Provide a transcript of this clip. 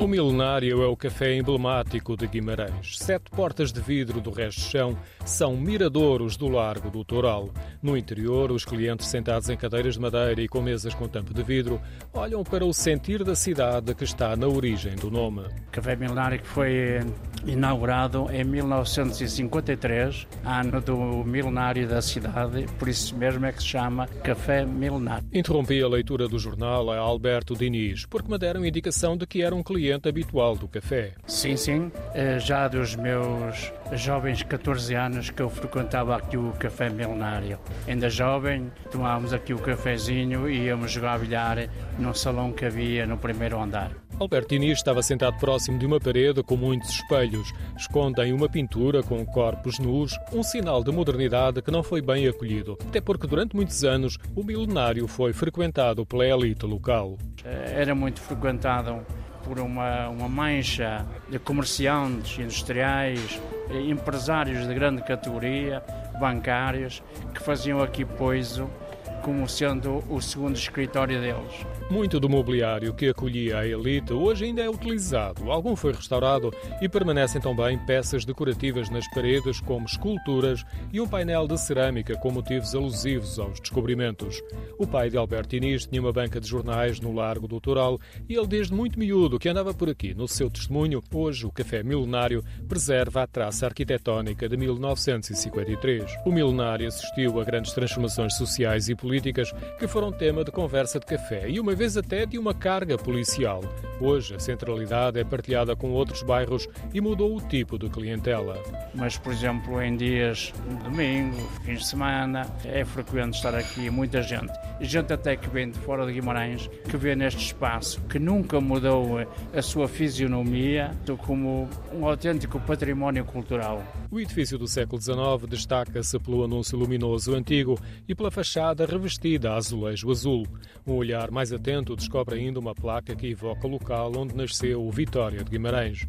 O Milenário é o café emblemático de Guimarães. Sete portas de vidro do resto de chão são miradouros do Largo do Toral. No interior, os clientes sentados em cadeiras de madeira e com mesas com tampo de vidro olham para o sentir da cidade que está na origem do nome. O Café Milenário que foi inaugurado em 1953, ano do milenário da cidade, por isso mesmo é que se chama Café Milenário. Interrompi a leitura do jornal a Alberto Diniz, porque me deram indicação de que era um cliente habitual do café. Sim, sim, eh, já dos meus jovens 14 anos que eu frequentava aqui o Café Milenário. Ainda jovem, tomávamos aqui o cafezinho e íamos jogar bilhar num salão que havia no primeiro andar. Albertini estava sentado próximo de uma parede com muitos espelhos. Escondem uma pintura com corpos nus, um sinal de modernidade que não foi bem acolhido, até porque durante muitos anos o milenário foi frequentado pela elite local. Eh, era muito frequentado por uma, uma mancha de comerciantes, industriais, empresários de grande categoria, bancários, que faziam aqui poiso como sendo o segundo escritório deles. Muito do mobiliário que acolhia a elite hoje ainda é utilizado. Algum foi restaurado e permanecem também peças decorativas nas paredes, como esculturas e um painel de cerâmica com motivos alusivos aos descobrimentos. O pai de Alberto Inês tinha uma banca de jornais no Largo do Toral e ele, desde muito miúdo, que andava por aqui. No seu testemunho, hoje o Café Milenário preserva a traça arquitetónica de 1953. O Milenário assistiu a grandes transformações sociais e políticas que foram tema de conversa de café e uma vez até de uma carga policial. Hoje, a centralidade é partilhada com outros bairros e mudou o tipo de clientela. Mas, por exemplo, em dias de domingo, fins de semana, é frequente estar aqui muita gente. Gente até que vem de fora de Guimarães, que vê neste espaço, que nunca mudou a sua fisionomia, como um autêntico património cultural. O edifício do século XIX destaca-se pelo anúncio luminoso antigo e pela fachada revestida a azulejo azul. Um olhar mais atento descobre ainda uma placa que evoca o local onde nasceu Vitória de Guimarães.